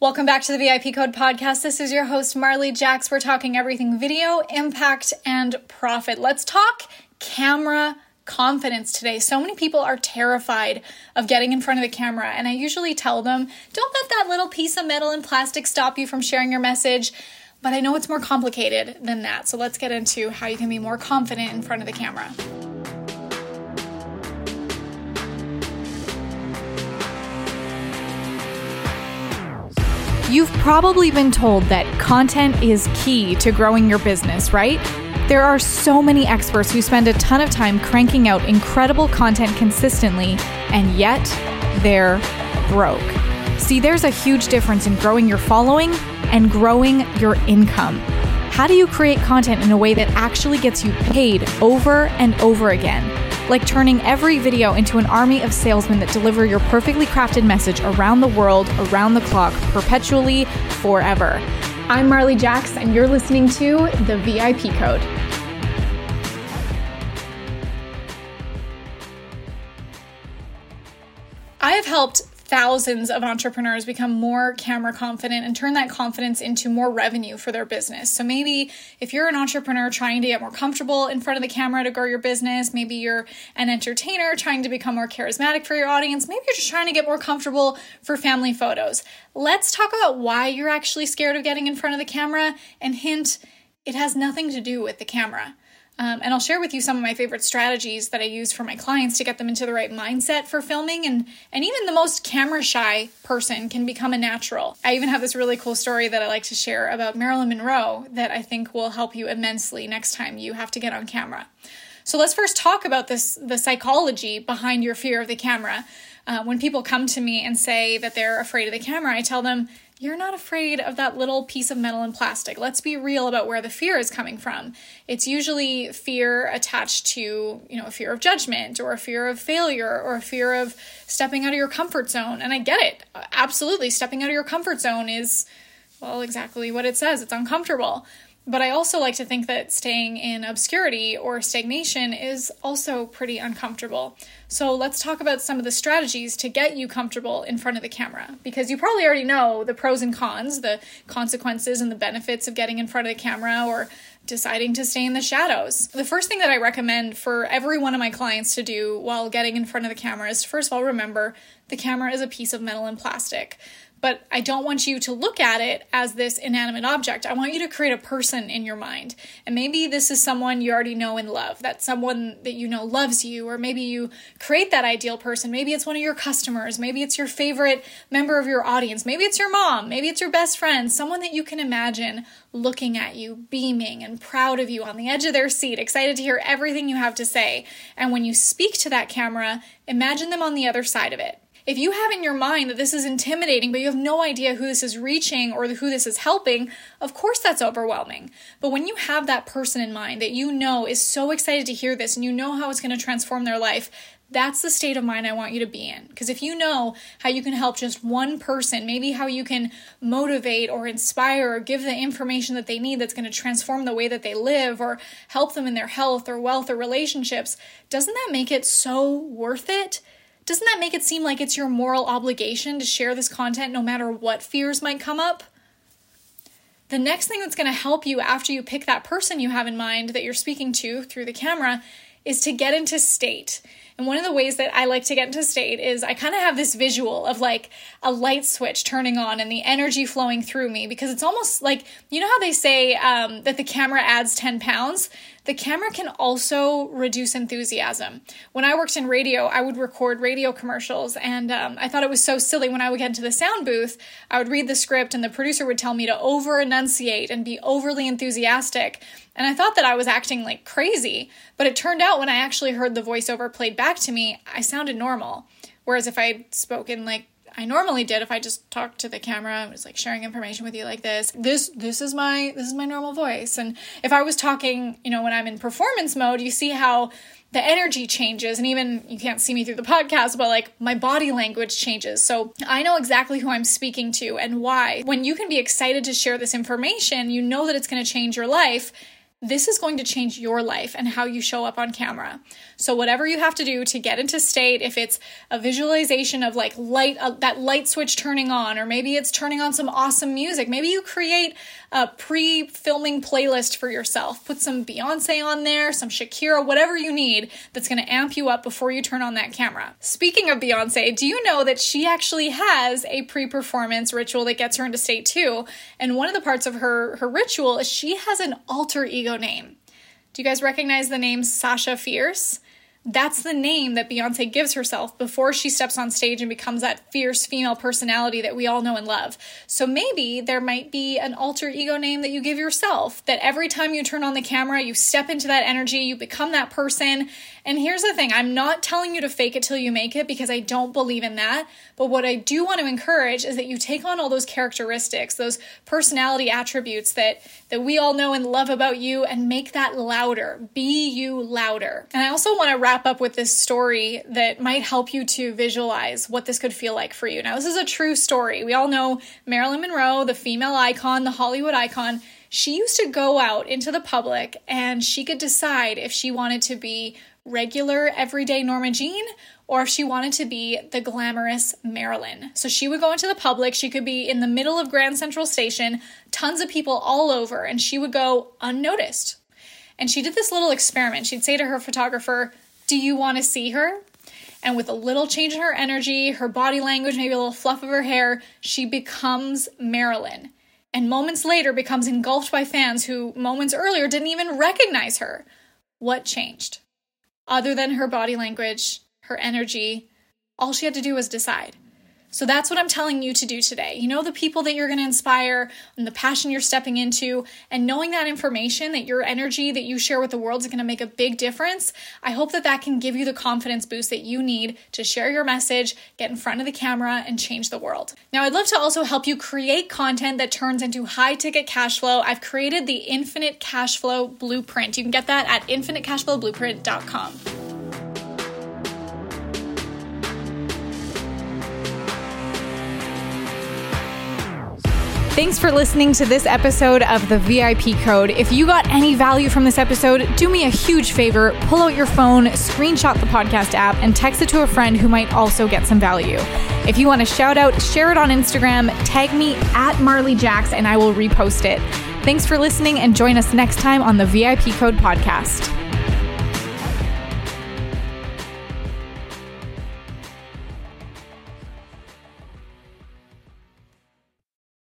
Welcome back to the VIP Code Podcast. This is your host, Marley Jax. We're talking everything video, impact, and profit. Let's talk camera confidence today. So many people are terrified of getting in front of the camera, and I usually tell them don't let that little piece of metal and plastic stop you from sharing your message. But I know it's more complicated than that. So let's get into how you can be more confident in front of the camera. You've probably been told that content is key to growing your business, right? There are so many experts who spend a ton of time cranking out incredible content consistently, and yet they're broke. See, there's a huge difference in growing your following and growing your income. How do you create content in a way that actually gets you paid over and over again? Like turning every video into an army of salesmen that deliver your perfectly crafted message around the world, around the clock, perpetually, forever. I'm Marley Jax, and you're listening to The VIP Code. I have helped thousands of entrepreneurs become more camera confident and turn that confidence into more revenue for their business. So maybe if you're an entrepreneur trying to get more comfortable in front of the camera to grow your business, maybe you're an entertainer trying to become more charismatic for your audience, maybe you're just trying to get more comfortable for family photos. Let's talk about why you're actually scared of getting in front of the camera and hint it has nothing to do with the camera. Um, and I'll share with you some of my favorite strategies that I use for my clients to get them into the right mindset for filming. And, and even the most camera shy person can become a natural. I even have this really cool story that I like to share about Marilyn Monroe that I think will help you immensely next time you have to get on camera. So let's first talk about this the psychology behind your fear of the camera. Uh, when people come to me and say that they're afraid of the camera, I tell them you're not afraid of that little piece of metal and plastic. Let's be real about where the fear is coming from. It's usually fear attached to, you know, a fear of judgment or a fear of failure or a fear of stepping out of your comfort zone. And I get it. Absolutely. Stepping out of your comfort zone is, well, exactly what it says. It's uncomfortable. But I also like to think that staying in obscurity or stagnation is also pretty uncomfortable. So let's talk about some of the strategies to get you comfortable in front of the camera. Because you probably already know the pros and cons, the consequences and the benefits of getting in front of the camera or deciding to stay in the shadows. The first thing that I recommend for every one of my clients to do while getting in front of the camera is to first of all remember the camera is a piece of metal and plastic but I don't want you to look at it as this inanimate object. I want you to create a person in your mind. And maybe this is someone you already know and love, that someone that you know loves you, or maybe you create that ideal person. Maybe it's one of your customers, maybe it's your favorite member of your audience, maybe it's your mom, maybe it's your best friend, someone that you can imagine looking at you, beaming and proud of you on the edge of their seat, excited to hear everything you have to say. And when you speak to that camera, imagine them on the other side of it. If you have in your mind that this is intimidating, but you have no idea who this is reaching or who this is helping, of course that's overwhelming. But when you have that person in mind that you know is so excited to hear this and you know how it's going to transform their life, that's the state of mind I want you to be in. Because if you know how you can help just one person, maybe how you can motivate or inspire or give the information that they need that's going to transform the way that they live or help them in their health or wealth or relationships, doesn't that make it so worth it? Doesn't that make it seem like it's your moral obligation to share this content no matter what fears might come up? The next thing that's going to help you after you pick that person you have in mind that you're speaking to through the camera is to get into state. And one of the ways that I like to get into state is I kind of have this visual of like a light switch turning on and the energy flowing through me because it's almost like, you know how they say um, that the camera adds 10 pounds? The camera can also reduce enthusiasm. When I worked in radio, I would record radio commercials, and um, I thought it was so silly. When I would get into the sound booth, I would read the script, and the producer would tell me to over enunciate and be overly enthusiastic. And I thought that I was acting like crazy, but it turned out when I actually heard the voiceover played back to me, I sounded normal. Whereas if I'd spoken like I normally did if I just talked to the camera and was like sharing information with you like this. This this is my this is my normal voice. And if I was talking, you know, when I'm in performance mode, you see how the energy changes and even you can't see me through the podcast but like my body language changes so i know exactly who i'm speaking to and why when you can be excited to share this information you know that it's going to change your life this is going to change your life and how you show up on camera. So whatever you have to do to get into state, if it's a visualization of like light, uh, that light switch turning on, or maybe it's turning on some awesome music. Maybe you create a pre-filming playlist for yourself. Put some Beyonce on there, some Shakira, whatever you need that's going to amp you up before you turn on that camera. Speaking of Beyonce, do you know that she actually has a pre-performance ritual that gets her into state too? And one of the parts of her her ritual is she has an alter ego name. Do you guys recognize the name Sasha Fierce? That's the name that Beyonce gives herself before she steps on stage and becomes that fierce female personality that we all know and love. So maybe there might be an alter ego name that you give yourself that every time you turn on the camera, you step into that energy, you become that person. And here's the thing I'm not telling you to fake it till you make it because I don't believe in that. But what I do want to encourage is that you take on all those characteristics, those personality attributes that, that we all know and love about you, and make that louder. Be you louder. And I also want to wrap up with this story that might help you to visualize what this could feel like for you. Now, this is a true story. We all know Marilyn Monroe, the female icon, the Hollywood icon. She used to go out into the public and she could decide if she wanted to be regular, everyday Norma Jean or if she wanted to be the glamorous Marilyn. So she would go into the public, she could be in the middle of Grand Central Station, tons of people all over, and she would go unnoticed. And she did this little experiment. She'd say to her photographer, do you want to see her? And with a little change in her energy, her body language, maybe a little fluff of her hair, she becomes Marilyn. And moments later becomes engulfed by fans who moments earlier didn't even recognize her. What changed? Other than her body language, her energy, all she had to do was decide. So that's what I'm telling you to do today. You know, the people that you're going to inspire and the passion you're stepping into, and knowing that information, that your energy that you share with the world is going to make a big difference. I hope that that can give you the confidence boost that you need to share your message, get in front of the camera, and change the world. Now, I'd love to also help you create content that turns into high ticket cash flow. I've created the Infinite Cash Flow Blueprint. You can get that at infinitecashflowblueprint.com. Thanks for listening to this episode of the VIP Code. If you got any value from this episode, do me a huge favor pull out your phone, screenshot the podcast app, and text it to a friend who might also get some value. If you want to shout out, share it on Instagram, tag me at Marley Jax, and I will repost it. Thanks for listening and join us next time on the VIP Code podcast.